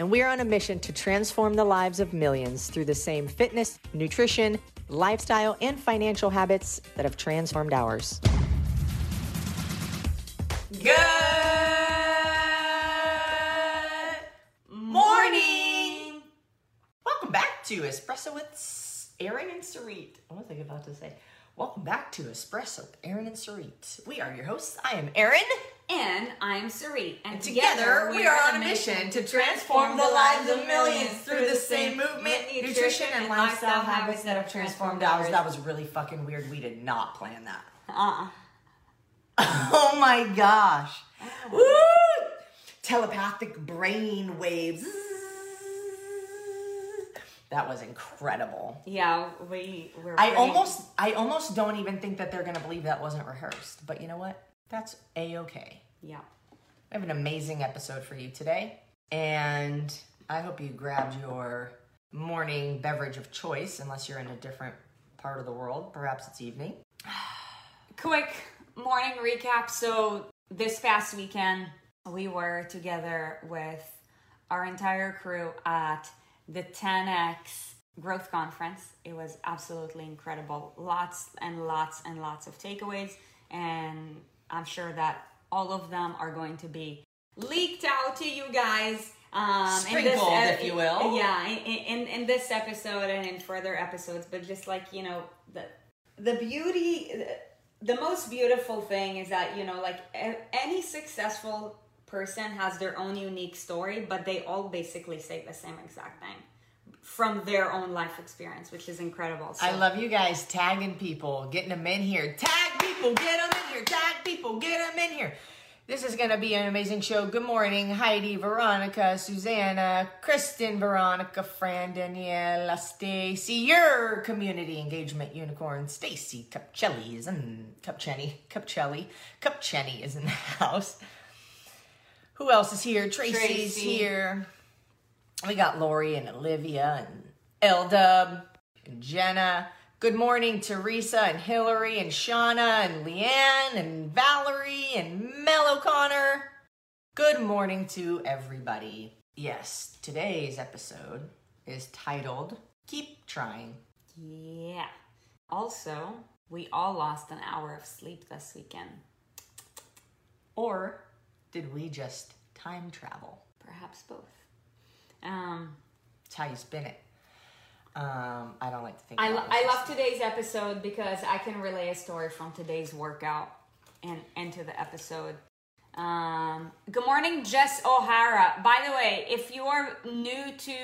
And we are on a mission to transform the lives of millions through the same fitness, nutrition, lifestyle, and financial habits that have transformed ours. Good morning. Welcome back to Espresso with Erin and Sarit. What was I about to say? Welcome back to Espresso with Erin and Sarit. We are your hosts. I am Erin. And I'm Sarit. And Together, we are on a mission to transform the lives of millions through the same movement, nutrition, and lifestyle habits that have transformed ours. That was really fucking weird. We did not plan that. Uh-uh. Oh my gosh. Oh. Woo! Telepathic brain waves. That was incredible. Yeah, we were. I pretty- almost I almost don't even think that they're gonna believe that wasn't rehearsed. But you know what? That's a okay. Yeah. We have an amazing episode for you today. And I hope you grabbed your morning beverage of choice, unless you're in a different part of the world. Perhaps it's evening. Quick morning recap. So, this past weekend, we were together with our entire crew at the 10X Growth Conference. It was absolutely incredible. Lots and lots and lots of takeaways. And I'm sure that all of them are going to be leaked out to you guys. Um, in this Sprinkled, if you will. Yeah, in, in, in this episode and in further episodes. But just like, you know, the, the beauty, the most beautiful thing is that, you know, like any successful person has their own unique story, but they all basically say the same exact thing from their own life experience, which is incredible. So, I love you guys tagging people, getting them in here. Tag people, get them in here. Tag people, get them in here. This is going to be an amazing show. Good morning, Heidi, Veronica, Susanna, Kristen, Veronica, Fran, Daniela, Stacy, your community engagement unicorn, Stacy Cupchelli is in Cupchenny, Cupchelli, Cupchenny is in the house. Who else is here? Tracy's Tracy. here. We got Lori and Olivia and Eldub and Jenna. Good morning, Teresa and Hillary and Shauna and Leanne and Valerie and Mel O'Connor. Good morning to everybody. Yes, today's episode is titled Keep Trying. yeah. Also, we all lost an hour of sleep this weekend. Or did we just time travel? Perhaps both. Um, It's how you spin it. Um, I don't like to think I, lo- I love today's episode because I can relay a story from today's workout and into the episode. Um, good morning, Jess O'Hara. By the way, if you are new to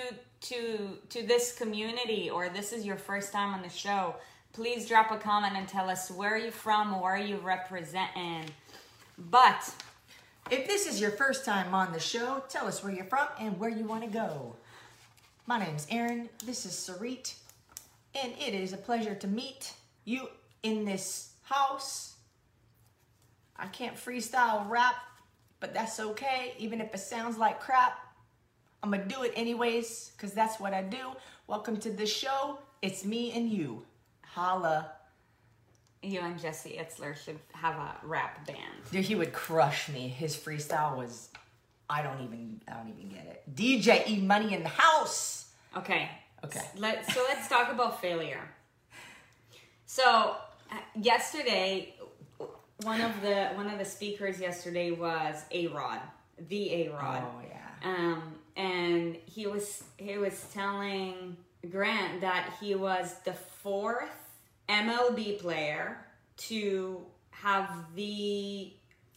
to to this community or this is your first time on the show, please drop a comment and tell us where are you're from, or where you representing. But If this is your first time on the show, tell us where you're from and where you want to go. My name's Erin, This is Sarit, and it is a pleasure to meet you in this house. I can't freestyle rap, but that's okay, even if it sounds like crap. I'm gonna do it anyways, because that's what I do. Welcome to the show. It's me and you. Holla. You and Jesse Itzler should have a rap band. Dude, he would crush me. His freestyle was I don't even I don't even get it. DJ E Money in the house. Okay. Okay. Let so let's talk about failure. So uh, yesterday, one of the one of the speakers yesterday was A Rod, the A Rod. Oh yeah. Um, and he was he was telling Grant that he was the fourth MLB player to have the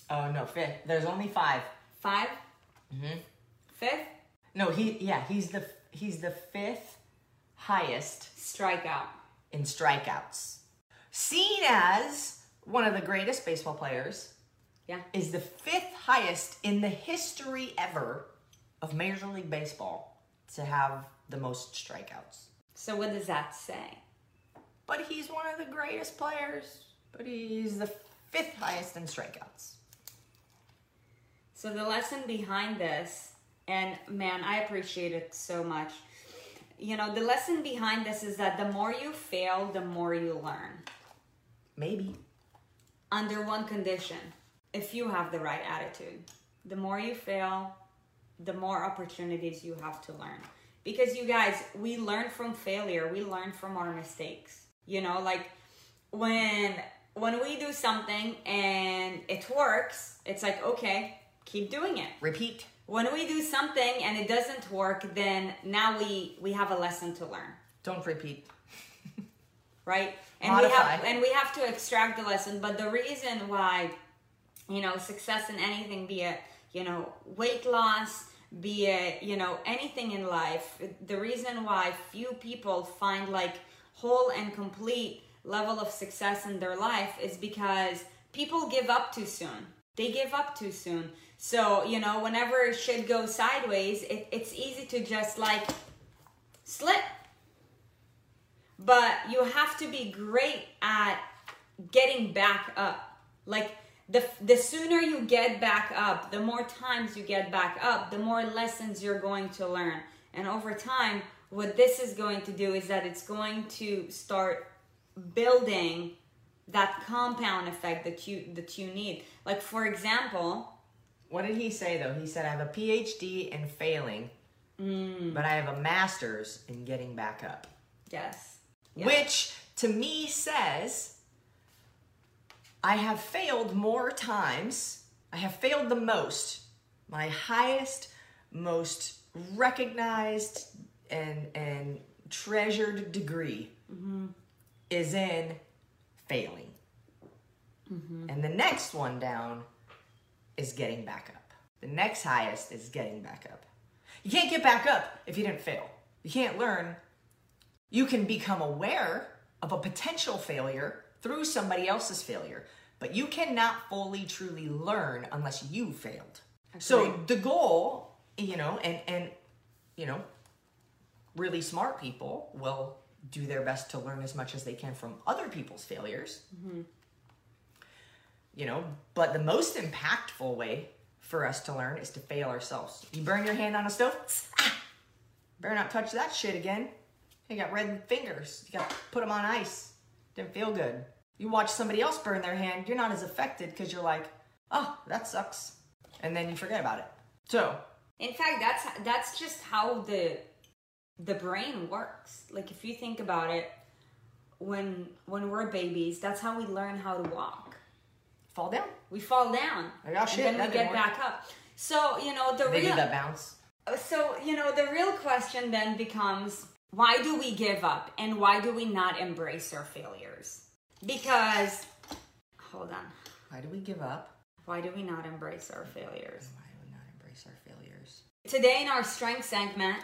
Oh no, fifth. There's only five. 5 Mm-hmm. fifth No, he yeah, he's the he's the fifth highest strikeout. in strikeouts. Seen as one of the greatest baseball players, Yeah. is the fifth highest in the history ever of Major League Baseball to have the most strikeouts. So what does that say? But he's one of the greatest players but he's the fifth highest in strikeouts. So the lesson behind this, and man, I appreciate it so much. You know, the lesson behind this is that the more you fail, the more you learn. Maybe. Under one condition, if you have the right attitude. The more you fail, the more opportunities you have to learn. Because you guys, we learn from failure, we learn from our mistakes. You know, like when when we do something and it works, it's like, okay, keep doing it. Repeat. When we do something and it doesn't work, then now we we have a lesson to learn, Don't repeat. right? And we have Modify. and we have to extract the lesson. But the reason why, you know, success in anything, be it you know weight loss, be it you know anything in life, the reason why few people find like whole and complete level of success in their life is because people give up too soon. They give up too soon. So, you know, whenever shit goes sideways, it, it's easy to just like slip. But you have to be great at getting back up. Like the the sooner you get back up, the more times you get back up, the more lessons you're going to learn. And over time, what this is going to do is that it's going to start building that compound effect that you that you need. Like for example, What did he say though? He said, I have a PhD in failing, mm. but I have a master's in getting back up. yes. Yeah. Which to me says, I have failed more times. I have failed the most. My highest, most recognized and and treasured degree mm-hmm. Is in failing. Mm-hmm. And the next one down is getting back up. The next highest is getting back up. You can't get back up if you didn't fail. You can't learn. You can become aware of a potential failure through somebody else's failure, but you cannot fully truly learn unless you failed. So the goal, you know, and and you know, really smart people will do their best to learn as much as they can from other people's failures. You know, but the most impactful way for us to learn is to fail ourselves. You burn your hand on a stove, ah, better not touch that shit again. You got red fingers. You got to put them on ice. Didn't feel good. You watch somebody else burn their hand, you're not as affected because you're like, oh, that sucks. And then you forget about it. So, In fact, that's that's just how the the brain works. Like if you think about it, when when we're babies, that's how we learn how to walk. fall down. We fall down, Like, oh, shit, and then we get work. back up. So you know the They real that bounce. Uh, so you know the real question then becomes why do we give up and why do we not embrace our failures? Because hold on, Why do we give up? why do we not embrace our failures? Why do we not embrace our failures? Today in our strength segment,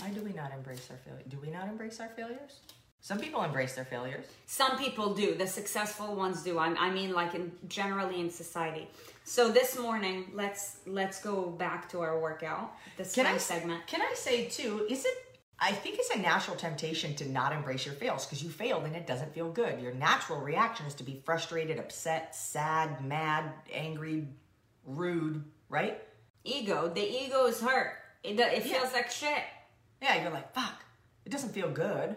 Why do we not embrace our failures? Do we not embrace our failures? Some people embrace their failures. Some people do. The successful ones do. I, I mean, like in generally in society. So this morning, let's let's go back to our workout. The Can I segment. Can I say too? Is it? I think it's a natural temptation to not embrace your fails because you failed and it doesn't feel good. Your natural reaction is to be frustrated, upset, sad, mad, angry, rude, right? Ego. The ego is hurt. It, it Yeah. feels like shit. Yeah, you're like, fuck. It doesn't feel good.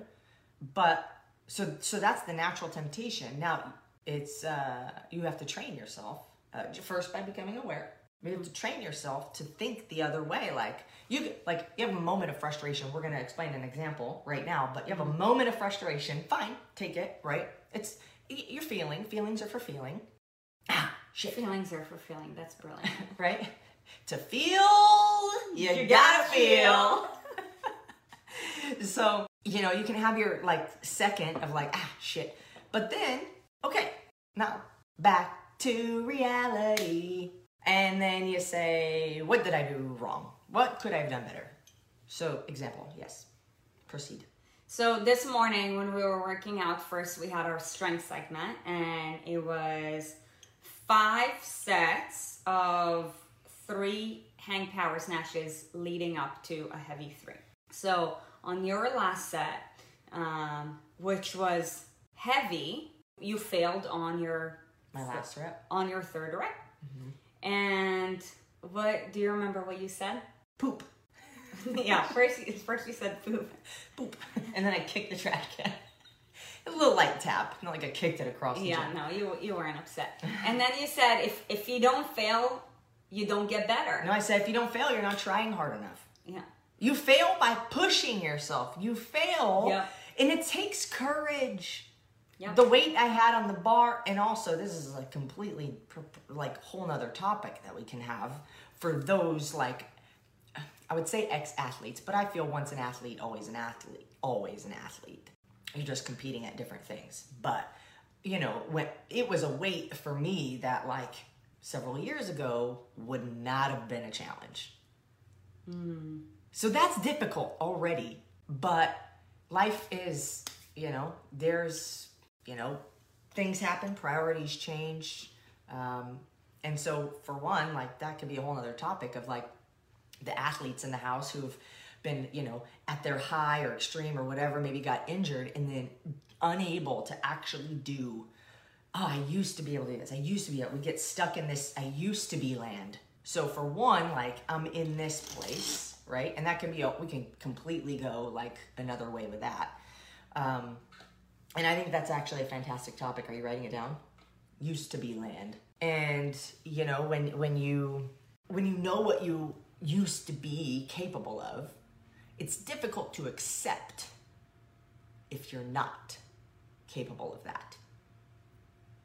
But so so that's the natural temptation. Now it's uh you have to train yourself uh, first by becoming aware. You have to train yourself to think the other way. Like you like you have a moment of frustration. We're gonna explain an example right now, but you have a moment of frustration. Fine, take it. Right? It's you're feeling. Feelings are for feeling. Ah, shit. Feelings are for feeling. That's brilliant. Right? To feel, you, gotta, feel. so, you know, you can have your like second of like, ah, shit. But then, okay, now back to reality. And then you say, what did I do wrong? What could I have done better? So, example, yes. Proceed. So this morning when we were working out, first we had our strength segment, and it was five sets of three hang power snatches leading up to a heavy three. So on your last set, um, which was heavy, you failed on your My last rep. on your third rep. Mm-hmm. And what do you remember what you said? Poop. yeah, first you, first you said poop. Poop. And then I kicked the trash can. a little light tap, not like I kicked it across the Yeah, gym. no, you you weren't upset. And then you said if if you don't fail, you don't get better. No, I said if you don't fail, you're not trying hard enough. Yeah. You fail by pushing yourself. You fail, Yeah. and it takes courage. Yeah. The weight I had on the bar, and also this is a completely like whole nother topic that we can have for those like I would say ex athletes, but I feel once an athlete, always an athlete, always an athlete. You're just competing at different things. But you know, when it was a weight for me that like several years ago would not have been a challenge. Hmm. So that's difficult already. But life is, you know, there's, you know, things happen, priorities change. Um, and so, for one, like that could be a whole other topic of like the athletes in the house who've been, you know, at their high or extreme or whatever, maybe got injured and then unable to actually do oh, I used to be able to do this. I used to be able. We get stuck in this. I used to be land. So for one, like I'm in this place, right? And that can be. A, we can completely go like another way with that. Um, and I think that's actually a fantastic topic. Are you writing it down? Used to be land. And you know when when you when you know what you used to be capable of, it's difficult to accept if you're not capable of that.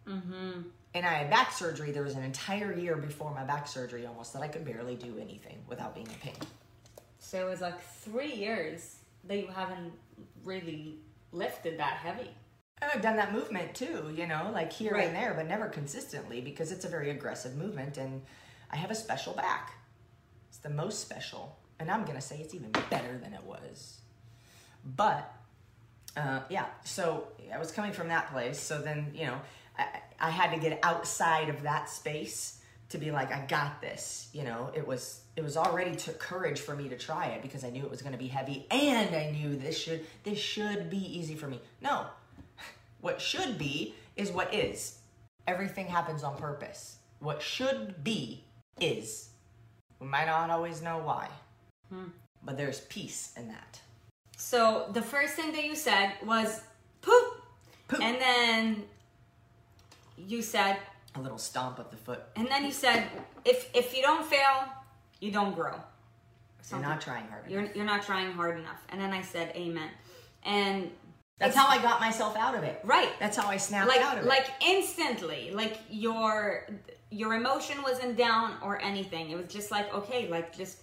Mm-hmm. And I had back surgery. There was an entire year before my back surgery almost that I could barely do anything without being in pain. So it was like three years that you haven't really lifted that heavy. And I've done that movement too, you know, like here Right. and there, but never consistently because it's a very aggressive movement and I have a special back. It's the most special. And I'm going to say it's even better than it was. But uh, yeah, so I was coming from that place. So then, you know, I, I had to get outside of that space to be like, I got this. You know, it was it was already took courage for me to try it because I knew it was going to be heavy, and I knew this should this should be easy for me. No, what should be is what is. Everything happens on purpose. What should be is. We might not always know why, hmm. but there's peace in that. So the first thing that you said was poop. Poop. And then you said A little stomp of the foot. and then you said if if you don't fail, you don't grow. You're not trying hard enough. You're you're not trying hard enough. And then I said amen. And That's how I got myself out of it. Right. That's how I snapped like out of it. like instantly like your your emotion wasn't down or anything it was just like okay like just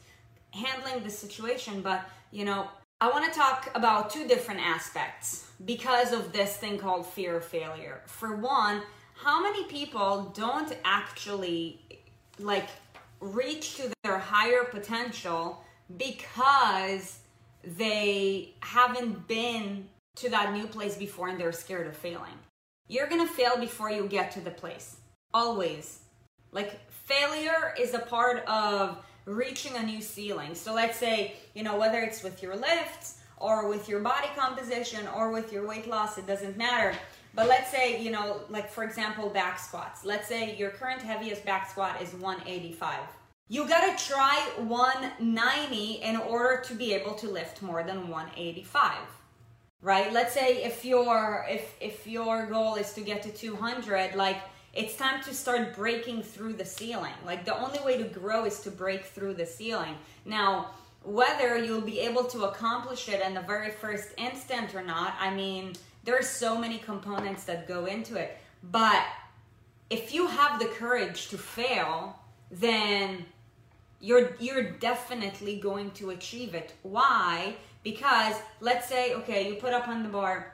handling the situation but you know i want to talk about two different aspects because of this thing called fear of failure for one how many people don't actually like reach to their higher potential because they haven't been to that new place before and they're scared of failing. You're gonna fail before you get to the place. Always. Like, failure is a part of reaching a new ceiling. So, let's say, you know, whether it's with your lifts or with your body composition or with your weight loss, it doesn't matter. But let's say, you know, like for example, back squats. Let's say your current heaviest back squat is 185. You gotta try 190 in order to be able to lift more than 185 right let's say if your if if your goal is to get to 200 like it's time to start breaking through the ceiling like the only way to grow is to break through the ceiling now whether you'll be able to accomplish it in the very first instant or not i mean there's so many components that go into it but if you have the courage to fail then you're you're definitely going to achieve it. Why? Because let's say okay you put up on the bar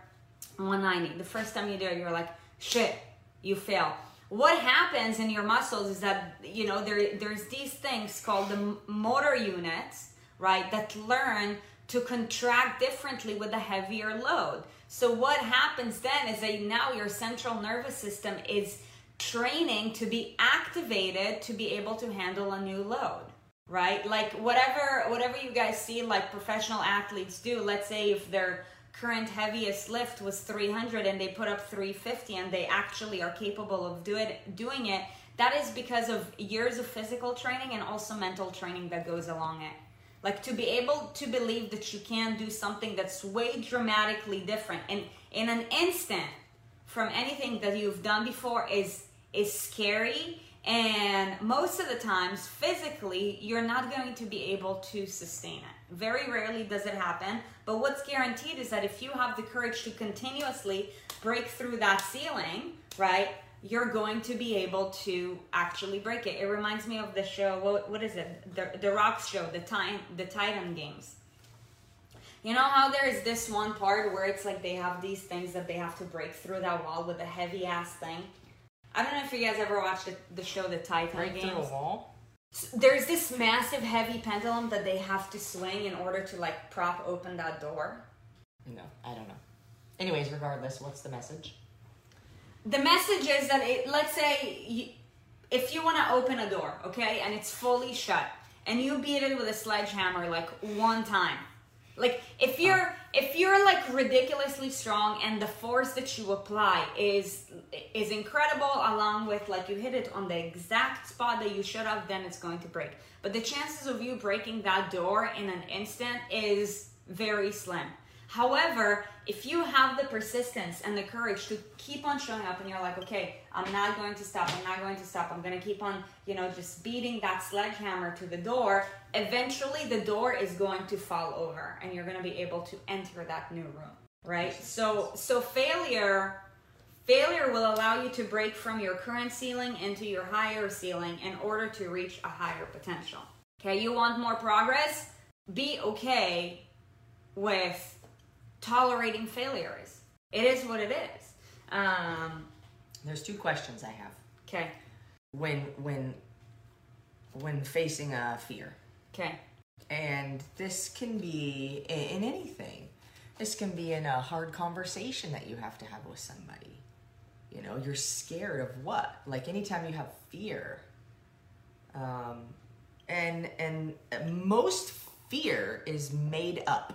190 the first time you do it you're like shit you fail. What happens in your muscles is that you know there there's these things called the motor units right that learn to contract differently with a heavier load so what happens then is that now your central nervous system is training to be activated to be able to handle a new load right like whatever whatever you guys see like professional athletes do let's say if they're current heaviest lift was 300 and they put up 350 and they actually are capable of do it, doing it, that is because of years of physical training and also mental training that goes along it. Like to be able to believe that you can do something that's way dramatically different. And in an instant from anything that you've done before is is scary. And most of the times physically you're not going to be able to sustain it. Very rarely does it happen. But what's guaranteed is that if you have the courage to continuously break through that ceiling right you're going to be able to actually break it it reminds me of the show what, what is it the, the rocks show the time the titan games you know how there's this one part where it's like they have these things that they have to break through that wall with a heavy ass thing? I don't know if you guys ever watched the, the show The Titan Break Games. through a wall. There's this massive heavy pendulum that they have to swing in order to like prop open that door. No, I don't know. Anyways, regardless, what's the message? The message is that it, let's say you, if you want to open a door, okay, and it's fully shut, and you beat it with a sledgehammer like one time, like if you're if you're like ridiculously strong and the force that you apply is is incredible along with like you hit it on the exact spot that you should have then it's going to break. But the chances of you breaking that door in an instant is very slim. However, if you have the persistence and the courage to keep on showing up and you're like, okay, I'm not going to stop, I'm not going to stop, I'm going to keep on, you know, just beating that sledgehammer to the door, eventually the door is going to fall over and you're going to be able to enter that new room, right? So so failure failure will allow you to break from your current ceiling into your higher ceiling in order to reach a higher potential. Okay, you want more progress? Be okay with tolerating failures. It is what it is. Um, There's two questions I have okay, when when when facing a fear, okay, and this can be in, in anything. This can be in a hard conversation that you have to have with somebody. You know, you're scared of what? Like anytime you have fear, um, and and most fear is made up.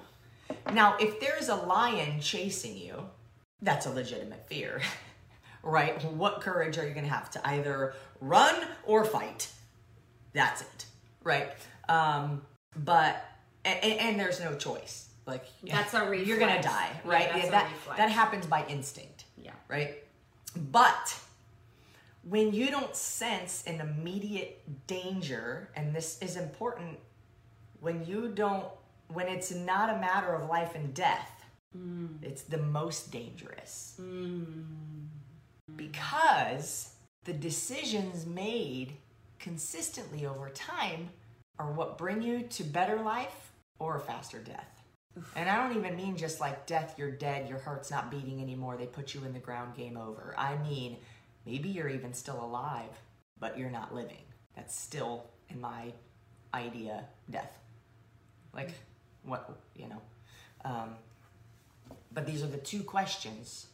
Now, if there's a lion chasing you, that's a legitimate fear, right? What courage are you going to have to either run or fight? That's it, right? Um, but and, and there's no choice. Like That's a You're gonna die, right? that's a that that happens by instinct yeah, right? But when you don't sense an immediate danger, and this is important, when you don't, when it's not a matter of life and death, mm. it's the most dangerous. Mm. Because the decisions made consistently over time are what bring you to better life or a faster death. And I don't even mean just like death, you're dead, your heart's not beating anymore, they put you in the ground, game over. I mean, maybe you're even still alive, but you're not living. That's still, in my idea, death. Like, what, you know? Um, but these are the two questions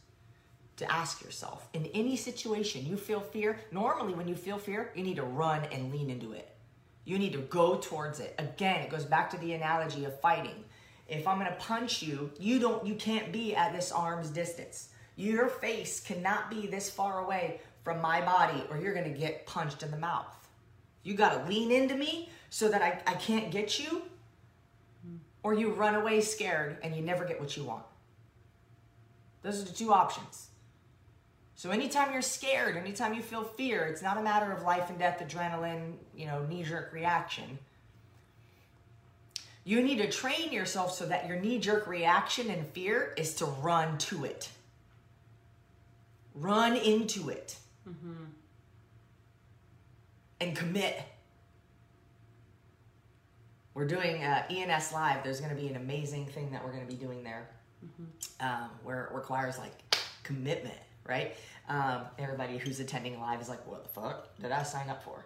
to ask yourself. In any situation you feel fear, normally when you feel fear, you need to run and lean into it. You need to go towards it. Again, it goes back to the analogy of fighting. If I'm going to punch you, you don't you can't be at this arm's distance. Your face cannot be this far away from my body or you're going to get punched in the mouth. You got to lean into me so that I, I can't get you or you run away scared and you never get what you want. Those are the two options. So anytime you're scared, anytime you feel fear, it's not a matter of life and death, adrenaline, you know, knee-jerk reaction. You need to train yourself so that your knee-jerk reaction and fear is to run to it. Run into it. Mm-hmm. And commit. We're doing uh, ENS Live. There's going to be an amazing thing that we're going to be doing there um, where it requires like commitment, right? Um, everybody who's attending live is like, what the fuck did I sign up for?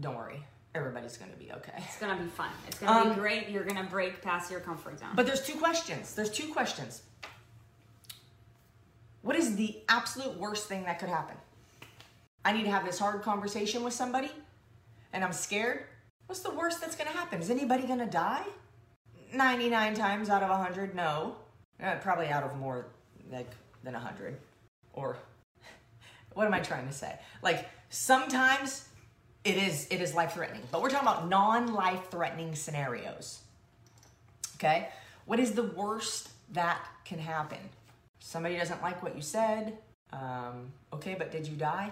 Don't worry, everybody's gonna be okay. it's gonna be fun. It's gonna Um, be great. You're gonna break past your comfort zone. But there's two questions. There's two questions. What is the absolute worst thing that could happen? I need to have this hard conversation with somebody and I'm scared. What's the worst that's gonna happen? Is anybody gonna die? 99 times out of 100, no. Uh, probably out of more like than 100. Or what am I trying to say? Like sometimes it is it is life threatening, but we're talking about non-life threatening scenarios. Okay? What is the worst that can happen? Somebody doesn't like what you said. Um, okay, but did you die?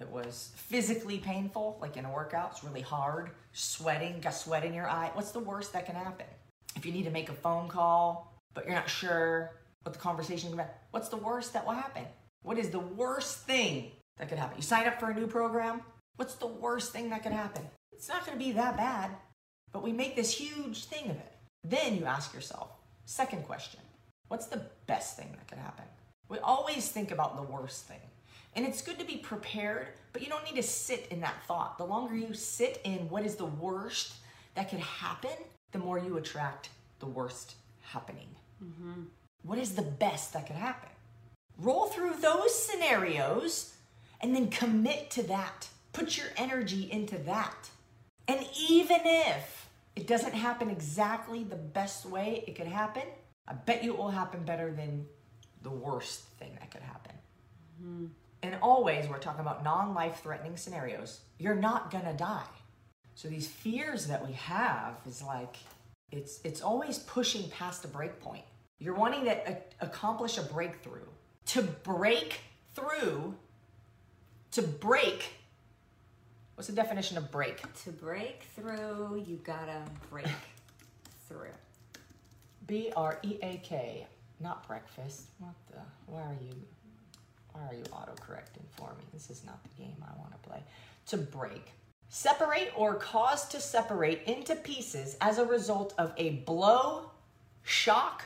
It was physically painful, like in a workout. It's really hard. Sweating, got sweat in your eye. What's the worst that can happen? If you need to make a phone call, but you're not sure what the conversation is about, what's the worst that will happen? What is the worst thing that could happen? You sign up for a new program, what's the worst thing that could happen? It's not to be that bad, but we make this huge thing of it. Then you ask yourself, second question, what's the best thing that could happen? We always think about the worst thing. And it's good to be prepared, but you don't need to sit in that thought. The longer you sit in what is the worst that could happen, the more you attract the worst happening. Mm-hmm. What is the best that could happen? Roll through those scenarios and then commit to that. Put your energy into that. And even if it doesn't happen exactly the best way it could happen, I bet you it will happen better than the worst thing that could happen. Mm-hmm. And always, we're talking about non life threatening scenarios. You're not gonna die. So these fears that we have is like, it's, it's always pushing past a break point. You're wanting to a- accomplish a breakthrough. To break through, to break, what's the definition of break? To break through, you gotta break through. B R E A K, not breakfast. What the? Why are you? Why are you autocorrecting for me? This is not the game I want to play. To break. Separate or cause to separate into pieces as a result of a blow, shock,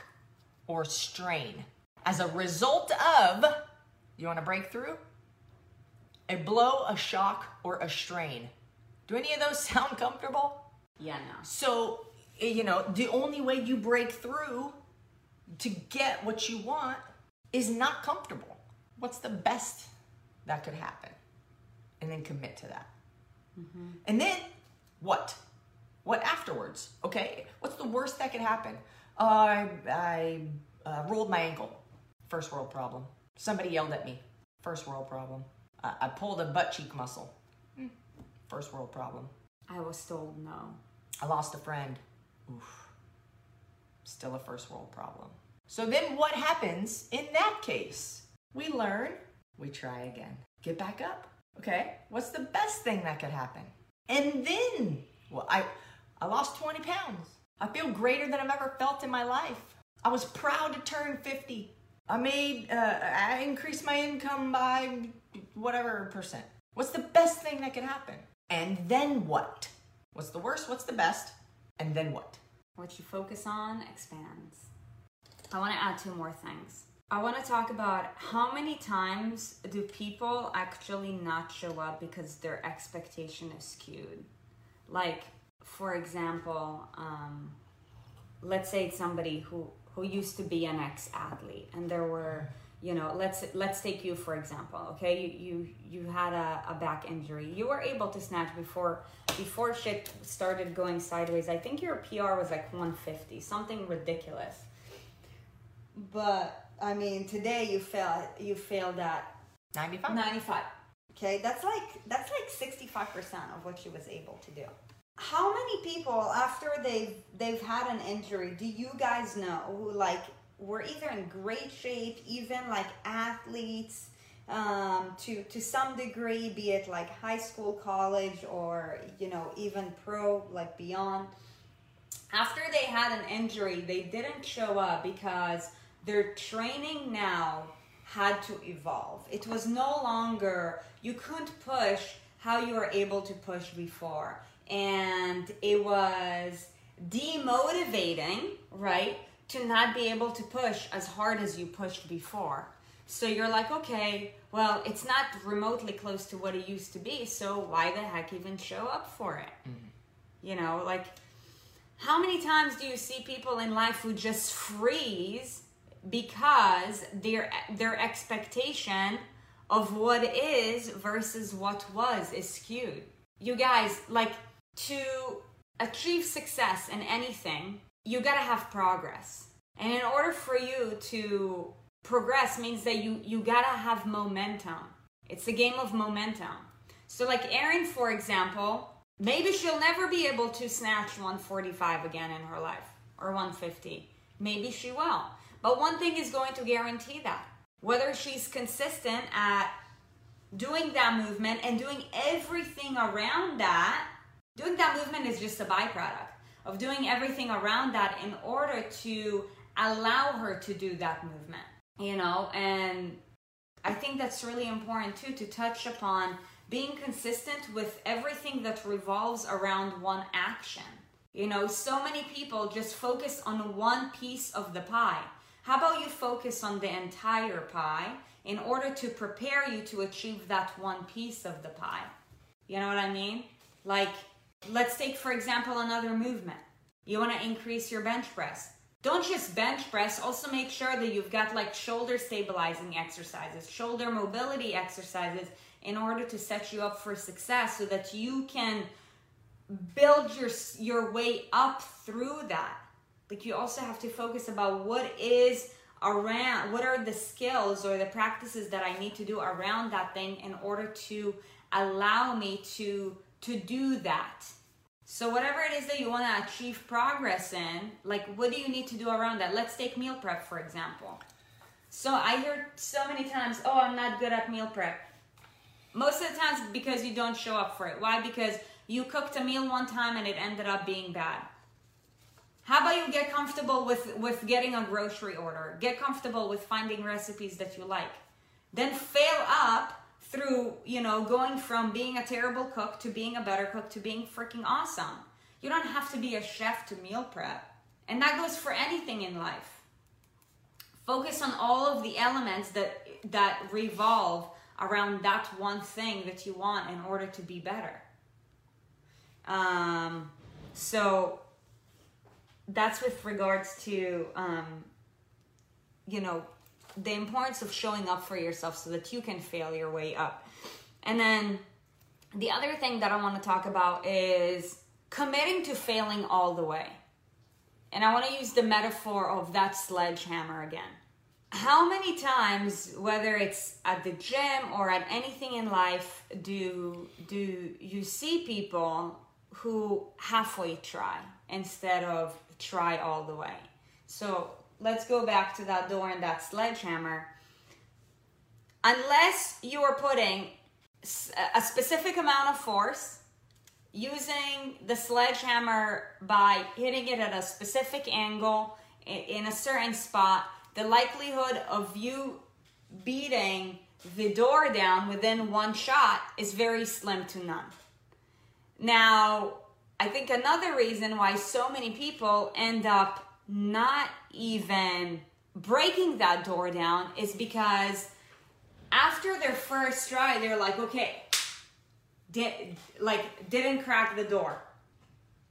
or strain. As a result of, you want to break through? A blow, a shock, or a strain. Do any of those sound comfortable? Yeah, no. So, eh, you know, the only way you break through to get what you want is not comfortable. What's the best that could happen? And then commit to that. Mm-hmm. And then what? What afterwards? Okay, what's the worst that could happen? Uh, I, I uh, rolled my ankle. First world problem. Somebody yelled at me. First world problem. Uh, I pulled a butt cheek muscle. Hmm. First world problem. I was told no. I lost a friend. Oof. Still a first world problem. So then what happens in that case? We learn, we try again. Get back up. Okay, what's the best thing that could happen? And then, well, I, I lost 20 pounds. I feel greater than I've ever felt in my life. I was proud to turn 50. I made, uh, I increased my income by whatever percent. What's the best thing that could happen? And then what? What's the worst? What's the best? And then what? What you focus on expands. I want to add two more things. I want to talk about how many times do people actually not show up because their expectation is skewed. Like, for example, um, let's say it's somebody who who used to be an ex-athlete and there were you know let's let's take you for example okay? You you you had a, a back injury. You were able to snatch before before shit started going sideways. I think your pr was like 150 something ridiculous. But i mean today you failed you failed at 95? 95 okay that's like that's like 65% of what she was able to do. How many people after they've they've had an injury do you guys know who like were either in great shape even like athletes um, to to some degree be it like high school college or you know even pro like beyond? After they had an injury they didn't show up because their training now had to evolve it was no longer you couldn't push how you were able to push before and it was demotivating, right? To not be able to push as hard as you pushed before. So you're like, okay, well, it's not remotely close to what it used to be, so why the heck even show up for it? Mm-hmm. You know, like, how many times do you see people in life who just freeze because their their expectation of what is versus what was is skewed? You guys, like, to achieve success in anything, you gotta have progress. And in order for you to progress means that you you gotta have momentum. It's a game of momentum. So like Erin, for example, maybe she'll never be able to snatch 145 again in her life or 150. Maybe she will. But one thing is going to guarantee that. Whether she's consistent at doing that movement and doing everything around that, doing that movement is just a byproduct of doing everything around that in order to allow her to do that movement, you know, and I think that's really important too to touch upon being consistent with everything that revolves around one action. You know, so many people just focus on one piece of the pie. How about you focus on the entire pie in order to prepare you to achieve that one piece of the pie? You know what I mean? Like, let's take, for example, another movement. You want to increase your bench press. Don't just bench press, also make sure that you've got like shoulder stabilizing exercises, shoulder mobility exercises in order to set you up for success so that you can build your your way up through that. Like you also have to focus about what is around what are the skills or the practices that I need to do around that thing in order to allow me to to do that so whatever it is that you want to achieve progress in, like what do you need to do around that? Let's take meal prep for example. So I hear so many times, "Oh, I'm not good at meal prep." Most of the times because you don't show up for it. Why? Because you cooked a meal one time and it ended up being bad. How about you get comfortable with with getting a grocery order? Get comfortable with finding recipes that you like. Then fail up through, you know, going from being a terrible cook to being a better cook to being freaking awesome. You don't have to be a chef to meal prep. And that goes for anything in life. Focus on all of the elements that that revolve around that one thing that you want in order to be better. Um, so that's with regards to um, you know the importance of showing up for yourself so that you can fail your way up. And then the other thing that I want to talk about is committing to failing all the way. And I want to use the metaphor of that sledgehammer again. How many times, whether it's at the gym or at anything in life, do do you see people who halfway try instead of try all the way? So let's go back to that door and that sledgehammer. Unless you are putting a specific amount of force using the sledgehammer by hitting it at a specific angle in a certain spot, the likelihood of you beating the door down within one shot is very slim to none. Now, I think another reason why so many people end up not even breaking that door down is because after their first try, they're like, okay, did like didn't crack the door.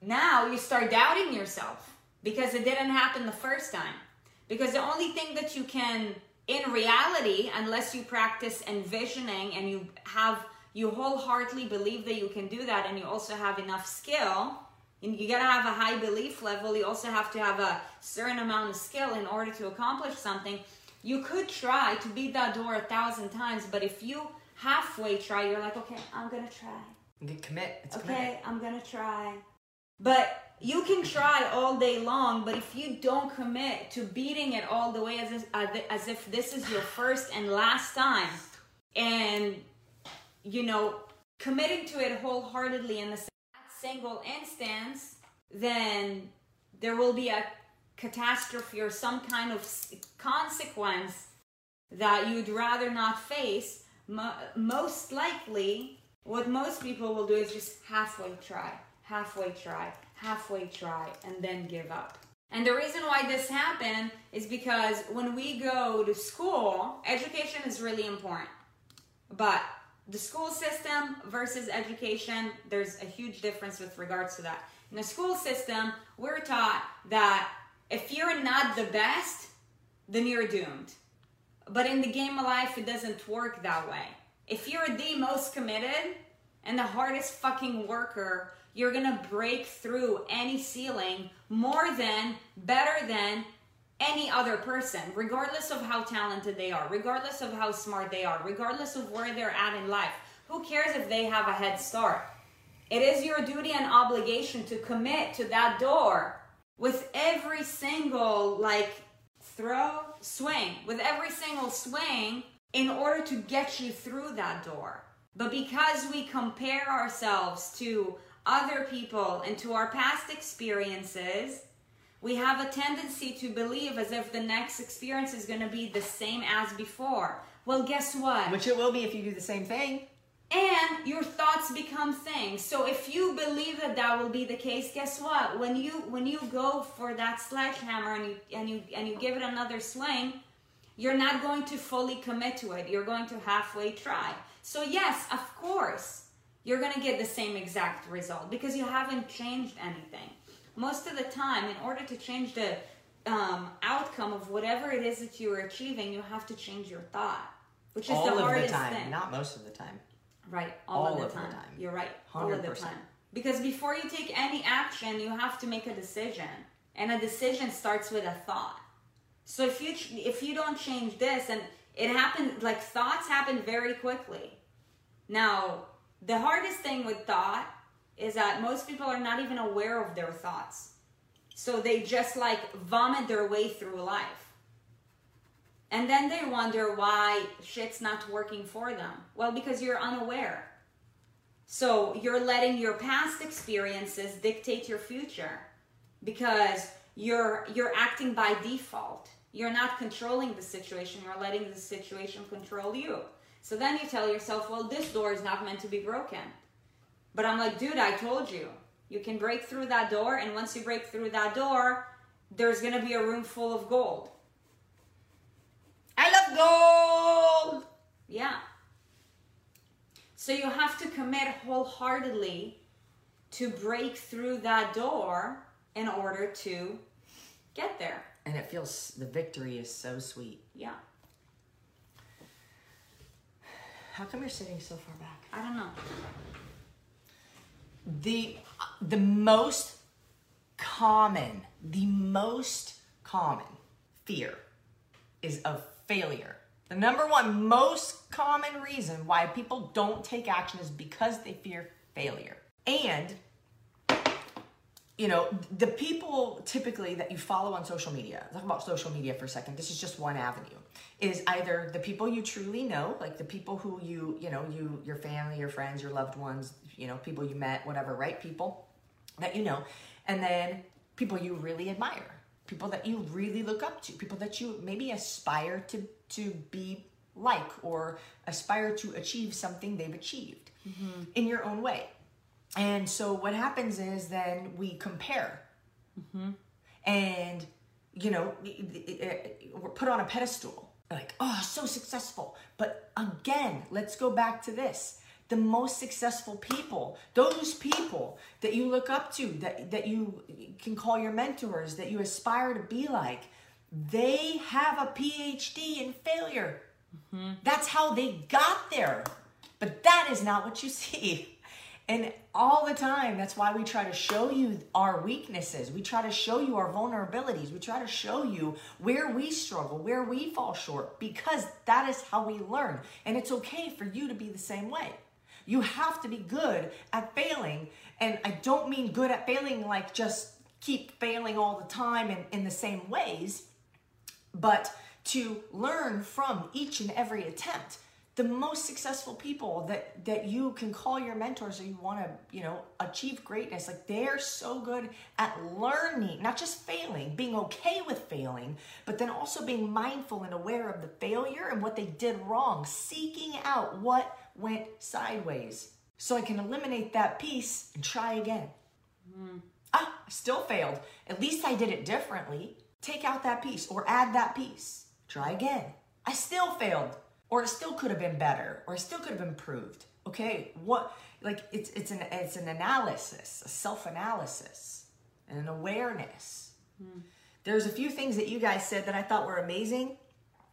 Now you start doubting yourself because it didn't happen the first time. Because the only thing that you can in reality, unless you practice envisioning and you have you wholeheartedly believe that you can do that and you also have enough skill, and you gotta have a high belief level. You also have to have a certain amount of skill in order to accomplish something. You could try to beat that door a thousand times, but if you halfway try, you're like, okay, I'm gonna try. Get commit. It's okay, commitment. I'm gonna try. But you can try all day long, but if you don't commit to beating it all the way as if, as if this is your first and last time, and you know, committing to it wholeheartedly in the single instance, then there will be a catastrophe or some kind of consequence that you'd rather not face. most likely, what most people will do is just halfway try, halfway try, halfway try, and then give up. And the reason why this happened is because when we go to school, education is really important. But the school system versus education, there's a huge difference with regards to that. In the school system, we're taught that if you're not the best, then you're doomed. But in the game of life, it doesn't work that way. If you're the most committed and the hardest fucking worker, you're gonna break through any ceiling more than, better than any other person, regardless of how talented they are, regardless of how smart they are, regardless of where they're at in life. Who cares if they have a head start? It is your duty and obligation to commit to that door with every single like throw, swing, with every single swing in order to get you through that door. But because we compare ourselves to other people and to our past experiences, we have a tendency to believe as if the next experience is going to be the same as before. Well, guess what? Which it will be if you do the same thing. and your thoughts become things so if you believe that that will be the case guess what when you when you go for that sledgehammer and you and you and you give it another swing you're not going to fully commit to it you're going to halfway try so yes of course you're going to get the same exact result because you haven't changed anything most of the time in order to change the um, outcome of whatever it is that you're achieving you have to change your thought which is All the of the hardest time, thing not most of the time. Right, all, All of, the, of the time. time. You're right, all of the 100%. time. Because before you take any action, you have to make a decision, and a decision starts with a thought. So if you if you don't change this, and it happened like thoughts happen very quickly. Now, the hardest thing with thought is that most people are not even aware of their thoughts. So they just like vomit their way through life. And then they wonder why shit's not working for them. Well, because you're unaware. So you're letting your past experiences dictate your future because you're you're acting by default. You're not controlling the situation, you're letting the situation control you. So then you tell yourself, well, this door is not meant to be broken. But I'm like, dude, I told you. You can break through that door, and once you break through that door, there's gonna be a room full of gold. I love gold. Yeah. So you have to commit wholeheartedly to break through that door in order to get there. And it feels the victory is so sweet. Yeah. How come you're sitting so far back? I don't know. The the most common the most common fear is of failure. The number one most common reason why people don't take action is because they fear failure. And you know the people typically that you follow on social media talk about social media for a second this is just one avenue is either the people you truly know like the people who you you know you your family your friends your loved ones you know people you met whatever right people that you know and then people you really admire people that you really look up to people that you maybe aspire to to be like or aspire to achieve something they've achieved mm-hmm. in your own way and so what happens is then we compare. Mm-hmm. And, you know, we're put on a pedestal. Like, oh, so successful. But again, let's go back to this. The most successful people, those people that you look up to, that, that you can call your mentors, that you aspire to be like, they have a PhD in failure. Mm-hmm. That's how they got there. But that is not what you see. And all the time, that's why we try to show you our weaknesses. We try to show you our vulnerabilities. We try to show you where we struggle, where we fall short, because that is how we learn. And it's okay for you to be the same way. You have to be good at failing. And I don't mean good at failing like just keep failing all the time and in the same ways but to learn from each and every attempt the most successful people that that you can call your mentors or you want to you know achieve greatness like they're so good at learning not just failing being okay with failing but then also being mindful and aware of the failure and what they did wrong seeking out what went sideways so i can eliminate that piece and try again ah, still failed. At least I did it differently. Take out that piece or add that piece. Try again. I still failed. Or it still could have been better. Or it still could have improved. Okay, what like it's it's an it's an analysis, a self-analysis, and an awareness. Hmm. There's a few things that you guys said that I thought were amazing.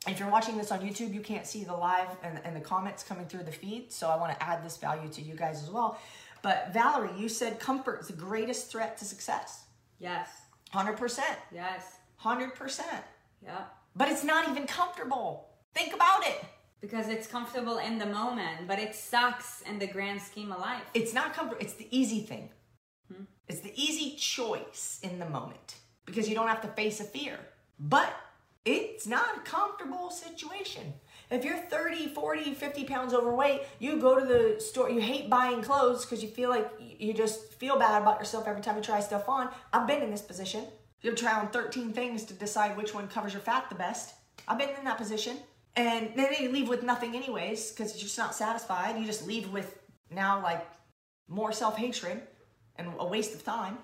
If you're watching this on YouTube, you can't see the live and, and the comments coming through the feed, so I want to add this value to you guys as well. But Valerie, you said comfort is the greatest threat to success. Yes. 100%. Yes. 100%. Yeah. But it's not even comfortable. Think about it. Because it's comfortable in the moment, but it sucks in the grand scheme of life. It's not comfortable. It's the easy thing. Hmm? It's the easy choice in the moment because you don't have to face a fear. But it's not a comfortable situation. If you're 30, 40, 50 pounds overweight, you go to the store, you hate buying clothes because you feel like you just feel bad about yourself every time you try stuff on. I've been in this position. You try on 13 things to decide which one covers your fat the best. I've been in that position. And then you leave with nothing anyways because you're just not satisfied. You just leave with now like more self hatred and a waste of time.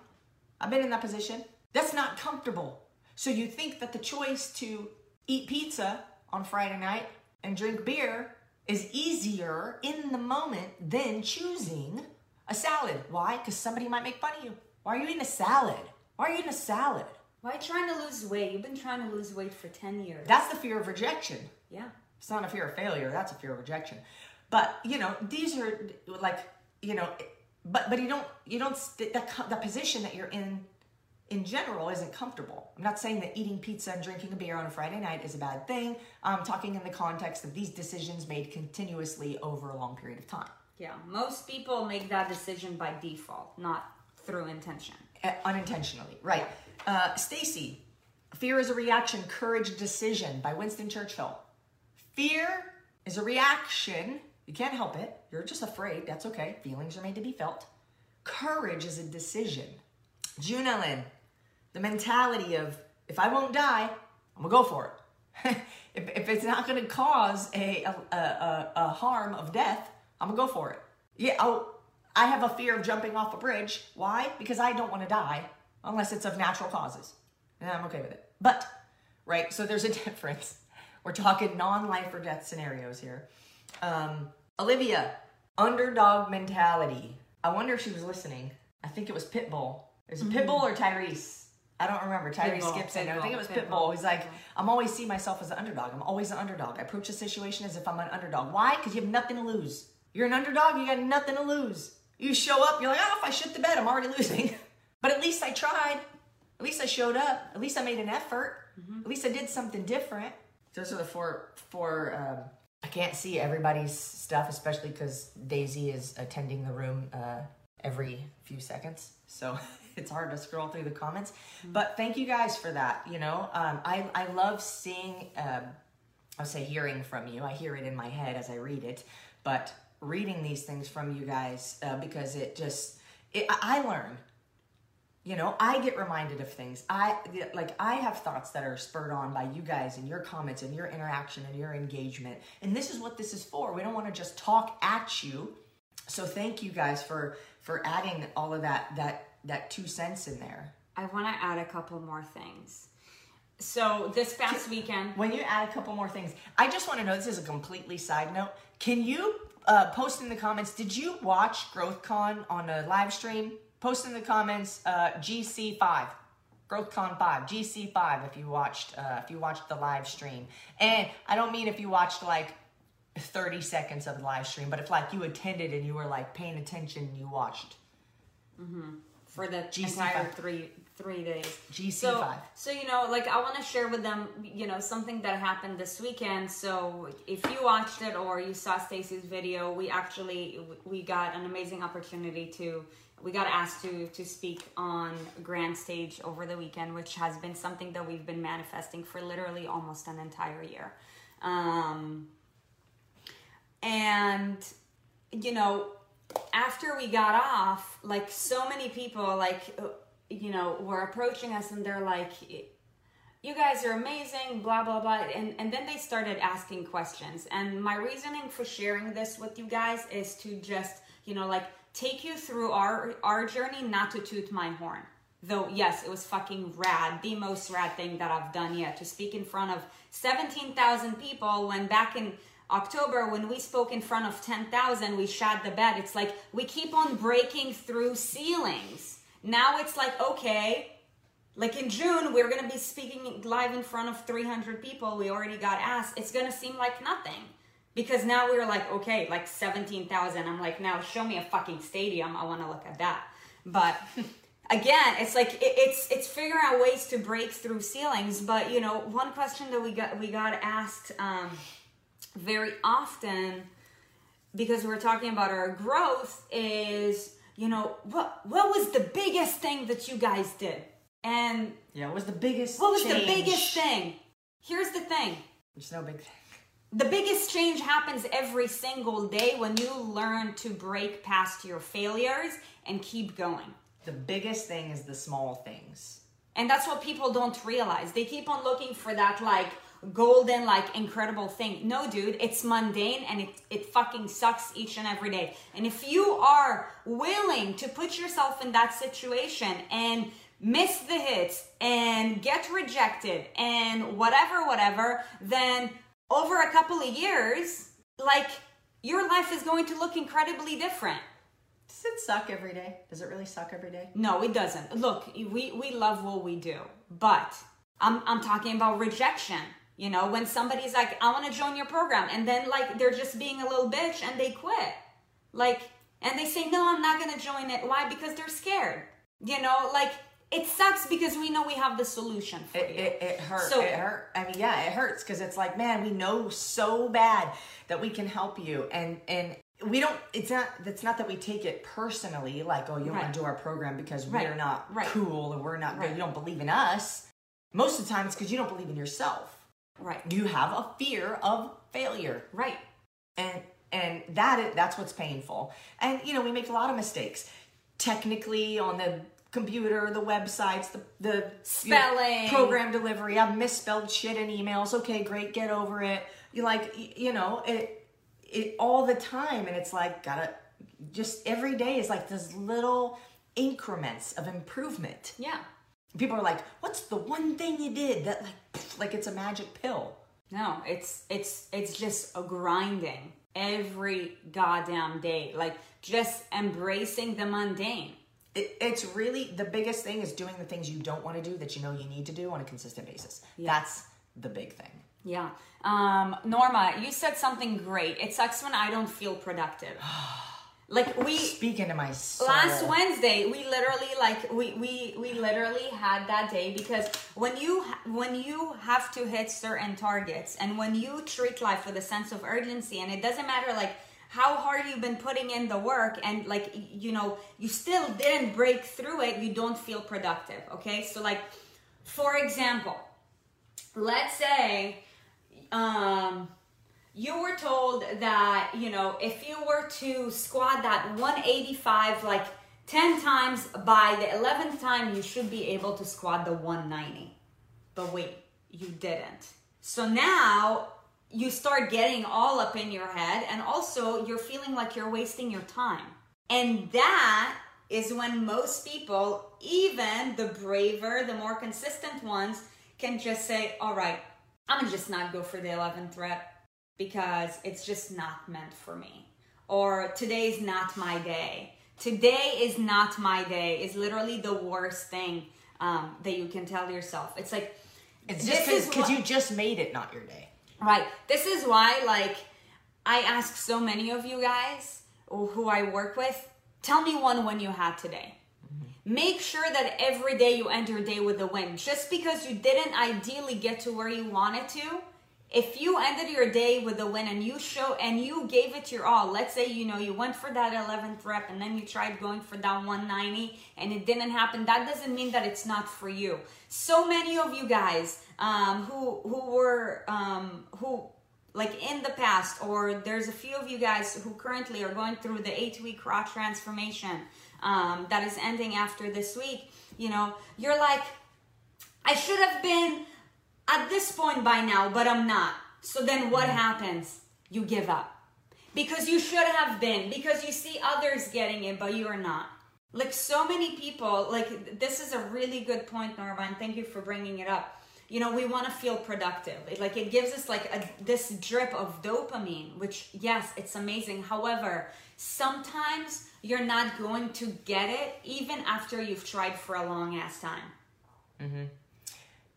I've been in that position. That's not comfortable. So you think that the choice to eat pizza on Friday night and drink beer is easier in the moment than choosing a salad. Why? Because somebody might make fun of you. Why are you eating a salad? Why are you eating a salad? Why trying to lose weight? You've been trying to lose weight for 10 years. That's the fear of rejection. Yeah. It's not a fear of failure. That's a fear of rejection. But you know, these are like you know, but but you don't you don't that the position that you're in in general isn't comfortable. I'm not saying that eating pizza and drinking a beer on a Friday night is a bad thing. I'm talking in the context of these decisions made continuously over a long period of time, Yeah. Most people make that decision by default, not through intention. uh, unintentionally. Right. Uh, Stacy, fear is a reaction, courage decision by Winston Churchill. Fear is a reaction. You can't help it. You're just afraid. That's okay. Feelings are made to be felt. Courage is a decision. Junelin, the mentality of if I won't die, I'm gonna go for it. if, if it's not gonna cause a, a, a, a harm of death, I'm gonna go for it. Yeah, oh, I have a fear of jumping off a bridge. Why? Because I don't want to die unless it's of natural causes. And I'm okay with it. But, right, so there's a difference. We're talking non life or death scenarios here. Um, Olivia, underdog mentality. I wonder if she was listening. I think it was Pitbull. Is it Pitbull or Tyrese? I don't remember. Tyrese Pitbull, skips in. I think it was Pitbull, Pitbull. He's like, Pitbull. I'm always see myself as an underdog. I'm always an underdog. I approach a situation as if I'm an underdog. Why? Because you have nothing to lose. You're an underdog. You got nothing to lose. You show up. You're like, oh, if I shit the bed, I'm already losing. but at least I tried. At least I showed up. At least I made an effort. At least I did something different. Those are the four four. Um, I can't see everybody's stuff, especially because Daisy is attending the room uh, every few seconds, so it's hard to scroll through the comments. But thank you guys for that. You know, um, I I love seeing. Um, I'll say hearing from you. I hear it in my head as I read it, but reading these things from you guys uh, because it just it, I I learn you know i get reminded of things. I like i have thoughts that are spurred on by you guys and your comments and your interaction and your engagement. And this is what this is for. We don't want to just talk at you. So thank you guys for for adding all of that that that two cents in there. I want to add a couple more things. So this past weekend, when you add a couple more things i just want to know this is a completely side note. Can you uh, post in the comments did you watch growthcon on a live stream post in the comments uh, gc5 growthcon 5 gc5 if you watched uh, if you watched the live stream and i don't mean if you watched like 30 seconds of the live stream but if like you attended and you were like paying attention and you watched for the GC5. entire three three days. GC5. So, so you know, like I want to share with them, you know, something that happened this weekend. So if you watched it or you saw Stacy's video, we actually we got an amazing opportunity to we got asked to to speak on grand stage over the weekend, which has been something that we've been manifesting for literally almost an entire year. Um, and you know after we got off like so many people like you know were approaching us and they're like you guys are amazing blah blah blah and and then they started asking questions and my reasoning for sharing this with you guys is to just you know like take you through our our journey not to toot my horn though yes it was fucking rad the most rad thing that i've done yet to speak in front of 17000 people when back in October, when we spoke in front of 10,000, we shot the bed. It's like we keep on breaking through ceilings. Now it's like, okay, like in June, we're gonna be speaking live in front of 300 people. We already got asked. It's gonna seem like nothing because now we're like, okay, like 17,000. I'm like, now show me a fucking stadium. I wanna look at that. But again it's like it, it's it's figuring out ways to break through ceilings but you know one question that we got we got asked um, very often because we're talking about our growth is you know what what was the biggest thing that you guys did and Yeah, it was the biggest. what was the biggest thing here's the thing There's no big thing. The biggest change happens every single day when you learn to break past your failures and keep going The biggest thing is the small things. And that's what people don't realize. They keep on looking for that like golden, like incredible thing. No, dude, it's mundane and it, it fucking sucks each and every day. And if you are willing to put yourself in that situation and miss the hits and get rejected and whatever, whatever, then over a couple of years, like your life is going to look incredibly different. Does it suck every day? Does it really suck every day? No, it doesn't. Look, we we love what we do, but I'm I'm talking about rejection. You know, when somebody's like, "I want to join your program," and then like they're just being a little bitch and they quit, like, and they say, "No, I'm not gonna join it." Why? Because they're scared. You know, like it sucks because we know we have the solution for It, you. it, it hurt. So- it hurt. I mean, yeah, it hurts because it's like, man, we know so bad that we can help you, and and we don't. It's not. It's not that we take it personally, like, oh, you don't Right. want to do our program because Right. we're not Right. cool and we're not good. You don't believe in us. Most of the time, it's because you don't believe in yourself. right, You have a fear of failure. right, and and that that's what's painful and you know we make a lot of mistakes technically on the computer the websites the the you know, Spelling. program delivery i've misspelled shit in emails okay great get over it you like you know it it all the time and it's like gotta just every day is like this little increments of improvement yeah. people are like what's the one thing you did that like like it's a magic pill No, it's it's it's just a grinding every goddamn day. Like just embracing the mundane. It, it's really the biggest thing is doing the things you don't want to do that you know you need to do on a consistent basis. That's the big thing. Yeah. Um, Norma, you said something great. It sucks when I don't feel productive. like we Speaking to my soul. last Wednesday, we literally like we we we literally had that day because when you when you have to hit certain targets and when you treat life with a sense of urgency and it doesn't matter like how hard you've been putting in the work and like you know you still didn't break through it you don't feel productive okay? So like for example let's say um you were told that you know if you were to squat that 185 like 10 times by the 11th time you should be able to squat the 190 but wait you didn't. So now you start getting all up in your head and also you're feeling like you're wasting your time and that is when most people even the braver the more consistent ones can just say all right i'm gonna just not go for the 11th rep because it's just not meant for me. Or today's not my day. Today is not my day is literally the worst thing um, that you can tell yourself. It's like, It's just because you just made it not your day. Right. This is why, like, I ask so many of you guys who I work with, tell me one win you had today. Mm-hmm. Make sure that every day you end your day with a win. Just because you didn't ideally get to where you wanted to, if you ended your day with a win and you show and you gave it your all, let's say you know you went for that 11th rep and then you tried going for that 190 and it didn't happen, that doesn't mean that it's not for you. So many of you guys um, who who were um, who like in the past, or there's a few of you guys who currently are going through the eight week raw transformation um, that is ending after this week. You know, you're like, I should have been at this point by now, but I'm not. So then what mm. happens? You give up. Because you should have been, because you see others getting it, but you are not. Like so many people, like this is a really good point, Norma, thank you for bringing it up. You know, we want to feel productive. It, like it gives us like a, this drip of dopamine, which yes, it's amazing. However, sometimes you're not going to get it even after you've tried for a long ass time. Mm-hmm.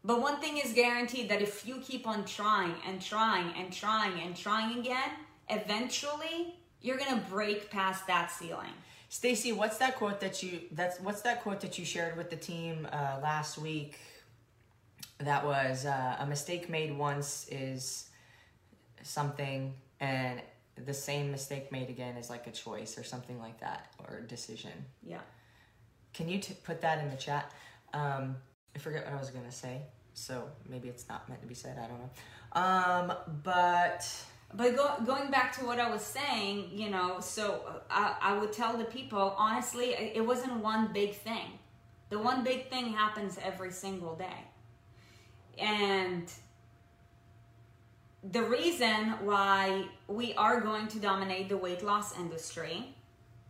But one thing is guaranteed that if you keep on trying and trying and trying and trying again, eventually you're gonna break past that ceiling. Stacy, what's that quote that you that's what's that quote that you shared with the team uh, last week? That was uh, a mistake made once is something, and the same mistake made again is like a choice or something like that or a decision. Yeah. Can you t- put that in the chat? Um, I forget what I was gonna say, so maybe it's not meant to be said. I don't know. Um, but But go, going back to what I was saying, you know, so uh, I, I would tell the people, honestly, it it wasn't one big thing. The one big thing happens every single day. And the reason why we are going to dominate the weight loss industry,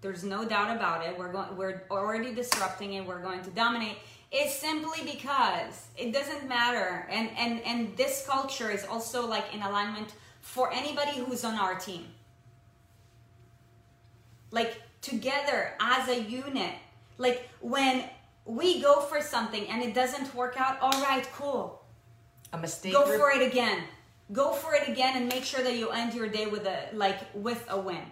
there's no doubt about it. We're going, we're already disrupting it. We're going to dominate. Is simply because it doesn't matter, and and and this culture is also like in alignment for anybody who's on our team. Like together as a unit. Like when we go for something and it doesn't work out, all right, cool a mistake. go for it again go for it again and make sure that you end your day with a like with a win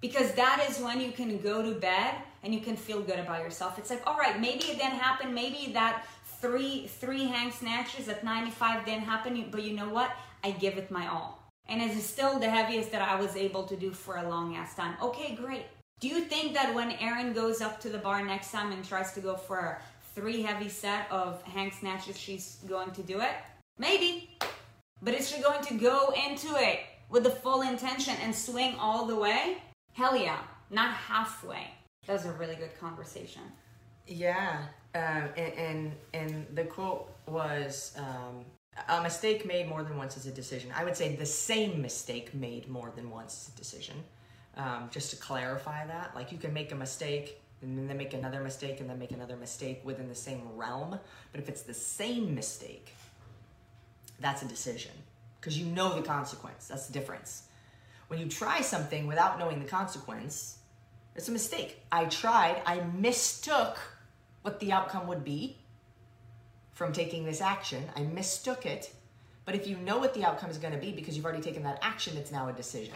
because that is when you can go to bed and you can feel good about yourself it's like all right maybe it didn't happen maybe that three three hang snatches at 95 didn't happen but you know what i give it my all and it is still the heaviest that i was able to do for a long ass time okay great do you think that when Erin goes up to the bar next time and tries to go for a three heavy set of hang snatches, she's going to do it? Maybe. But is she going to go into it with the full intention and swing all the way? Hell yeah. Not halfway. That was a really good conversation. Yeah, um, and, and and the quote was um, a mistake made more than once is a decision. I would say the same mistake made more than once is a decision. Um, just to clarify that, like you can make a mistake and then make another mistake and then make another mistake within the same realm. But if it's the same mistake, that's a decision because you know the consequence. That's the difference. When you try something without knowing the consequence, it's a mistake. I tried, I mistook what the outcome would be from taking this action. I mistook it. But if you know what the outcome is going to be because you've already taken that action, it's now a decision.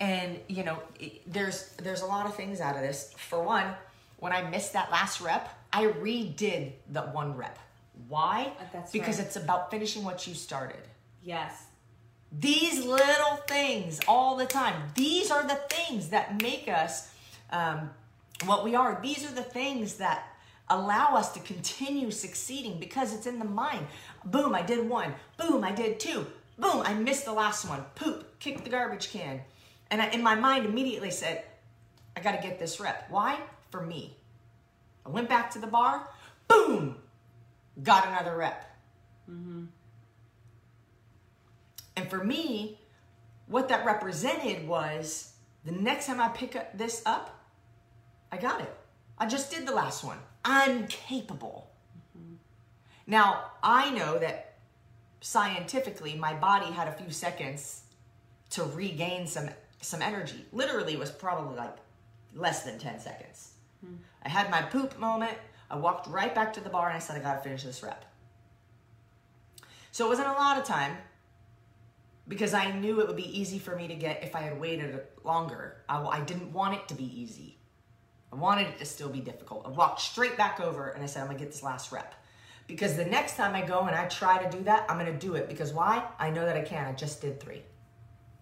And you know, it- there's there's a lot of things out of this. For one, when I missed that last rep, I redid the one rep. Why? Uh, that's because right. it's about finishing what you started. Yes. These little things all the time. These are the things that make us um, what we are. These are the things that allow us to continue succeeding because it's in the mind. Boom, I did one. Boom, I did two. Boom, I missed the last one. Poop, kicked the garbage can. And I, in my mind, immediately said, I got to get this rep. Why? For me. I went back to the bar. Boom, got another rep. And for me, what that represented was the next time I pick up this up, I got it. I just did the last one. I'm capable. Mm-hmm. Now, I know that scientifically my body had a few seconds to regain some some energy. Literally it was probably like less than 10 seconds. Mm-hmm. I had my poop moment. I walked right back to the bar and I said I got to finish this rep. So it wasn't a lot of time, because I knew it would be easy for me to get if I had waited longer. I, I didn't want it to be easy. I wanted it to still be difficult. I walked straight back over and I said, I'm gonna get this last rep. Because the next time I go and I try to do that, I'm gonna do it. Because why? I know that I can. I just did three.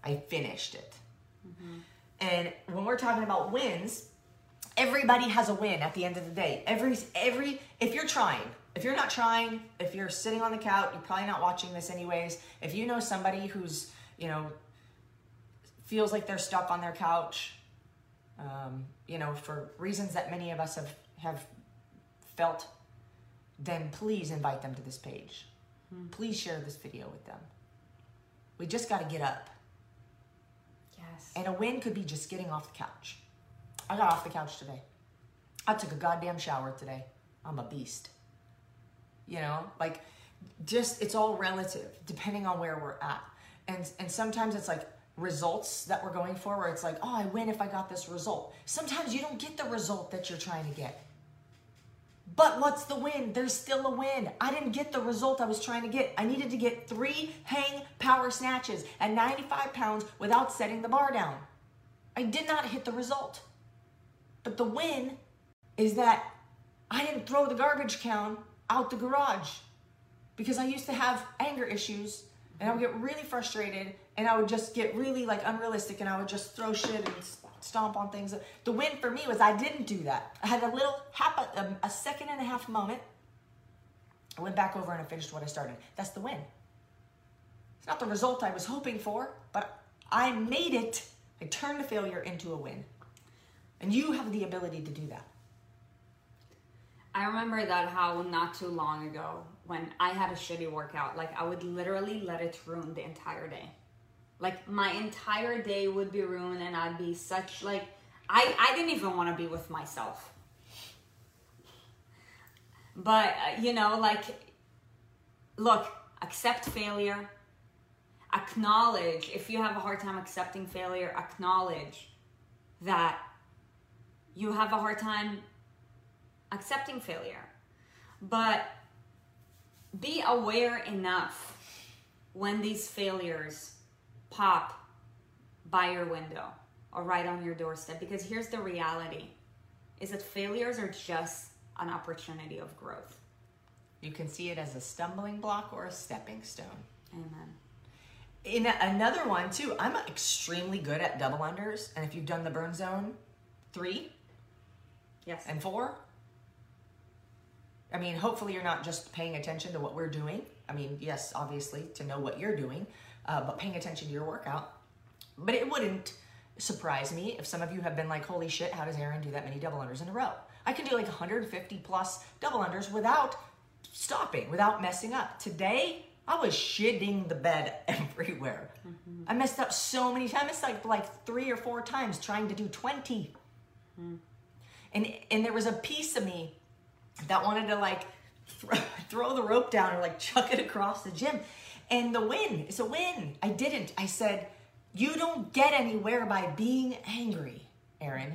I finished it. Mm-hmm. And when we're talking about wins, everybody has a win at the end of the day. Every every if you're trying, if you're not trying, if you're sitting on the couch, you're probably not watching this anyways. If you know somebody who's, you know, feels like they're stuck on their couch, um, you know, for reasons that many of us have have felt, then please invite them to this page. Please share this video with them. We just got to get up. Yes. And a win could be just getting off the couch. I got off the couch today. I took a goddamn shower today. I'm a beast. You know, like just it's all relative depending on where we're at. And and sometimes it's like results that we're going for where it's like, "Oh, I win if I got this result." Sometimes you don't get the result that you're trying to get. But what's the win? There's still a win. I didn't get the result I was trying to get. I needed to get three hang power snatches at 95 pounds without setting the bar down. I did not hit the result. But the win is that I didn't throw the garbage can out the garage because I used to have anger issues and I would get really frustrated and I would just get really like unrealistic and I would just throw shit and stomp on things. The win for me was I didn't do that. I had a little half a, um, a second and a half moment. I went back over and I finished what I started. That's the win. It's not the result I was hoping for, but I made it. I turned the failure into a win. And you have the ability to do that. I remember that how not too long ago when I had a shitty workout, like I would literally let it ruin the entire day. Like my entire day would be ruined and I'd be such like I I didn't even want to be with myself. But uh, you know, like look, accept failure. Acknowledge if you have a hard time accepting failure, acknowledge that you have a hard time accepting failure. But be aware enough when these failures pop by your window or right on your doorstep because here's the reality is that failures are just an opportunity of growth. You can see it as a stumbling block or a stepping stone. Amen. In a- another one too, I'm extremely good at double unders, and if you've done the burn zone three Yes. and four, I mean, hopefully you're not just paying attention to what we're doing. I mean, yes, obviously to know what you're doing, uh, but paying attention to your workout. But it wouldn't surprise me if some of you have been like, holy shit, how does Erin do that many double unders in a row? I can do like 150 plus double unders without stopping, without messing up. Today, I was shitting the bed everywhere. I messed up so many times. I messed up like three or four times trying to do 20. And, and there was a piece of me that wanted to like th- throw the rope down or like chuck it across the gym. And the win is a win. I didn't. I said, You don't get anywhere by being angry, Erin.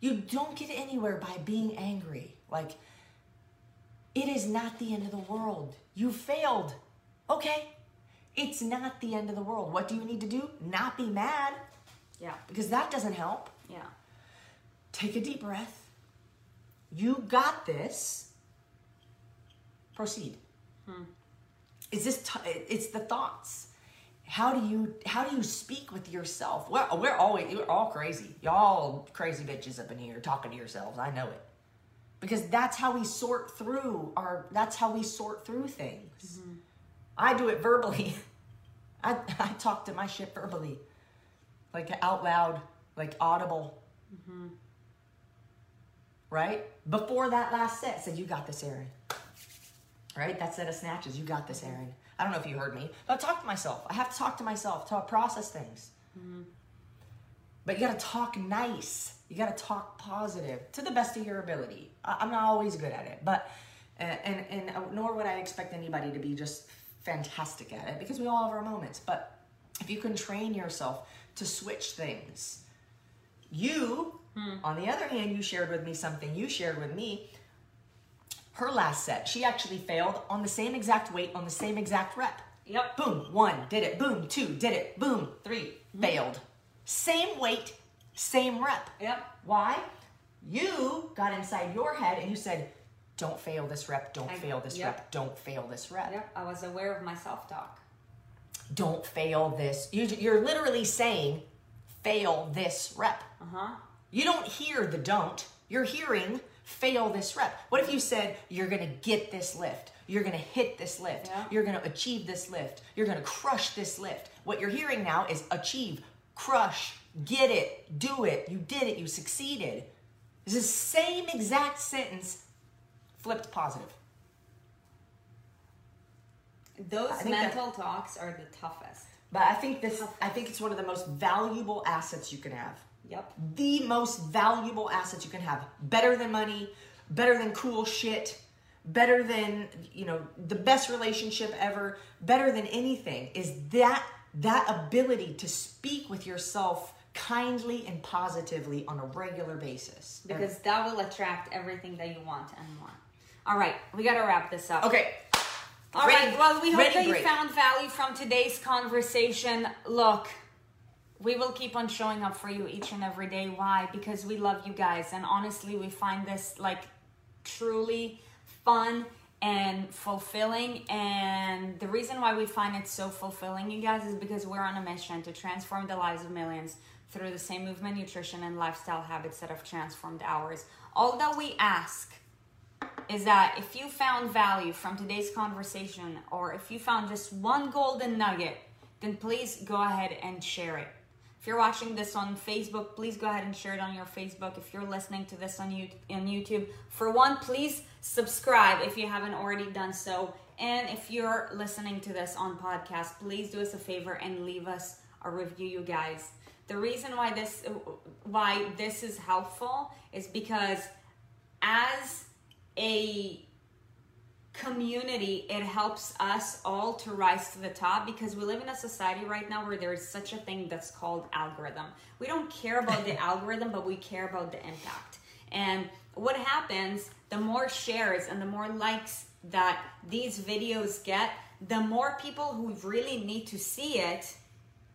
You don't get anywhere by being angry. Like, it is not the end of the world. You failed. Okay. It's not the end of the world. What do you need to do? Not be mad Yeah. because that doesn't help. Yeah. Take a deep breath. You got this. Proceed. Hmm. Is this? T- it's the thoughts. How do you how do you speak with yourself? We're, we're always we're all crazy. Y'all crazy bitches up in here talking to yourselves. I know it because that's how we sort through our. That's how we sort through things. Mm-hmm. I do it verbally. I I talk to my shit verbally, like out loud, like audible mm-hmm. Right? Before that last set, said, You got this, Erin. Right? That set of snatches, you got this, Erin. I don't know if you heard me, but I talk to myself. I have to talk to myself to process things. Mm-hmm. But you got to talk nice. You got to talk positive to the best of your ability. I- I'm not always good at it, but and, and and nor would I expect anybody to be just fantastic at it because we all have our moments. But if you can train yourself to switch things, you, on the other hand, you shared with me something you shared with me. Her last set, she actually failed on the same exact weight, on the same exact rep. Yep. Boom, one, did it. Boom, two, did it. Boom, 3 failed. Same weight, same rep. Yep. Why? You got inside your head and you said, don't fail this rep, don't I- fail this yep. rep, don't fail this rep Yep. I was aware of my self talk. don't fail this. You- You're literally saying, fail this rep. Uh huh. You don't hear the don't, you're hearing, fail this rep. What if you said, you're gonna get this lift? You're gonna hit this lift. Yeah. You're gonna achieve this lift. You're gonna crush this lift. What you're hearing now is achieve, crush, get it, do it. You did it, you succeeded. It's the same exact sentence flipped positive. Those think that- mental talks are the toughest. But I think this I think it's one of the most valuable assets you can have. Yep. the most valuable assets you can have. Better than money, better than cool shit, better than, you know, the best relationship ever, better than anything is that that ability to speak with yourself kindly and positively on a regular basis. Because that will attract everything that you want and more. All right, we got to wrap this up. okay. All right. Ready- Well, we hope ready that you break. found value from today's conversation. Look, we will keep on showing up for you each and every day. Why? Because we love you guys. And honestly, we find this like truly fun and fulfilling. And the reason why we find it so fulfilling, you guys, is because we're on a mission to transform the lives of millions through the same movement, nutrition, and lifestyle habits that have transformed ours. All that we ask is that if you found value from today's conversation or if you found just one golden nugget, then please go ahead and share it. If you're watching this on Facebook, please go ahead and share it on your Facebook. If you're listening to this on YouTube, for one, please subscribe if you haven't already done so. And if you're listening to this on podcast, please do us a favor and leave us a review, you guys. The reason why this why this is helpful is because as a community, it helps us all to rise to the top because we live in a society right now where there is such a thing that's called algorithm. We don't care about the algorithm, but we care about the impact. And what happens, the more shares and the more likes that these videos get, the more people who really need to see it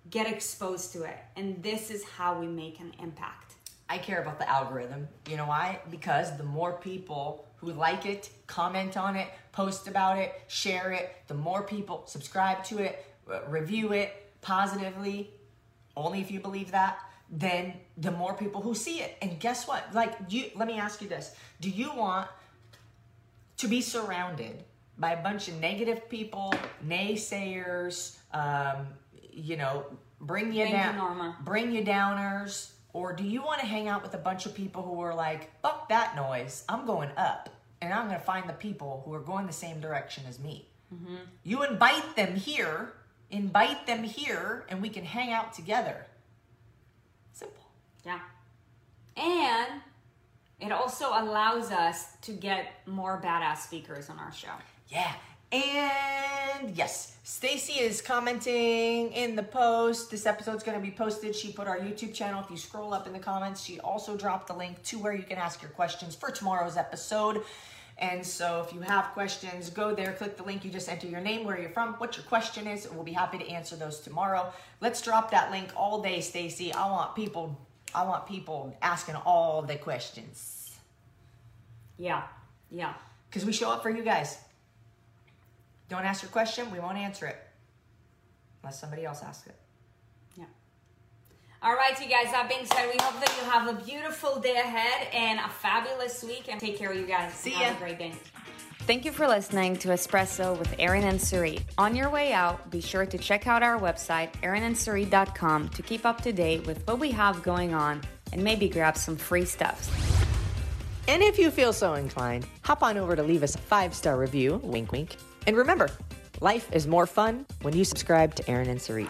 get exposed to it. And this is how we make an impact. I care about the algorithm. You know why? Because the more people who like it, comment on it, post about it, share it, the more people subscribe to it, review it positively, only if you believe that, then the more people who see it. And guess what? Like you let me ask you this. Do you want to be surrounded by a bunch of negative people, naysayers, um, you know, bring you down, Norma. bring you downers, or do you want to hang out with a bunch of people who are like, "Fuck that noise! I'm going up, and I'm going to find the people who are going the same direction as me." Mm-hmm. You invite them here, invite them here, and we can hang out together. Simple. Yeah. And it also allows us to get more badass speakers on our show. Yeah. And yes, Stacy is commenting in the post. This episode's going to be posted. She put our YouTube channel. If you scroll up in the comments, she also dropped the link to where you can ask your questions for tomorrow's episode. And so if you have questions, go there, click the link. You just enter your name, where you're from, what your question is, and we'll be happy to answer those tomorrow. Let's drop that link all day, Stacy. I want people I want people asking all the questions Yeah. Yeah. cuz we show up for you guys. Don't ask your question, we won't answer it. Unless somebody else asks it. Yeah. All right, you guys. That being said, we hope that you have a beautiful day ahead and a fabulous week. And take care, of you guys. See Have a great day. Thank you for listening to Espresso with Erin and Sarit. On your way out, be sure to check out our website, erinandsarit.com, to keep up to date with what we have going on and maybe grab some free stuff. And if you feel so inclined, hop on over to leave us a five star review, wink wink. And remember, life is more fun when you subscribe to Erin and Sarit.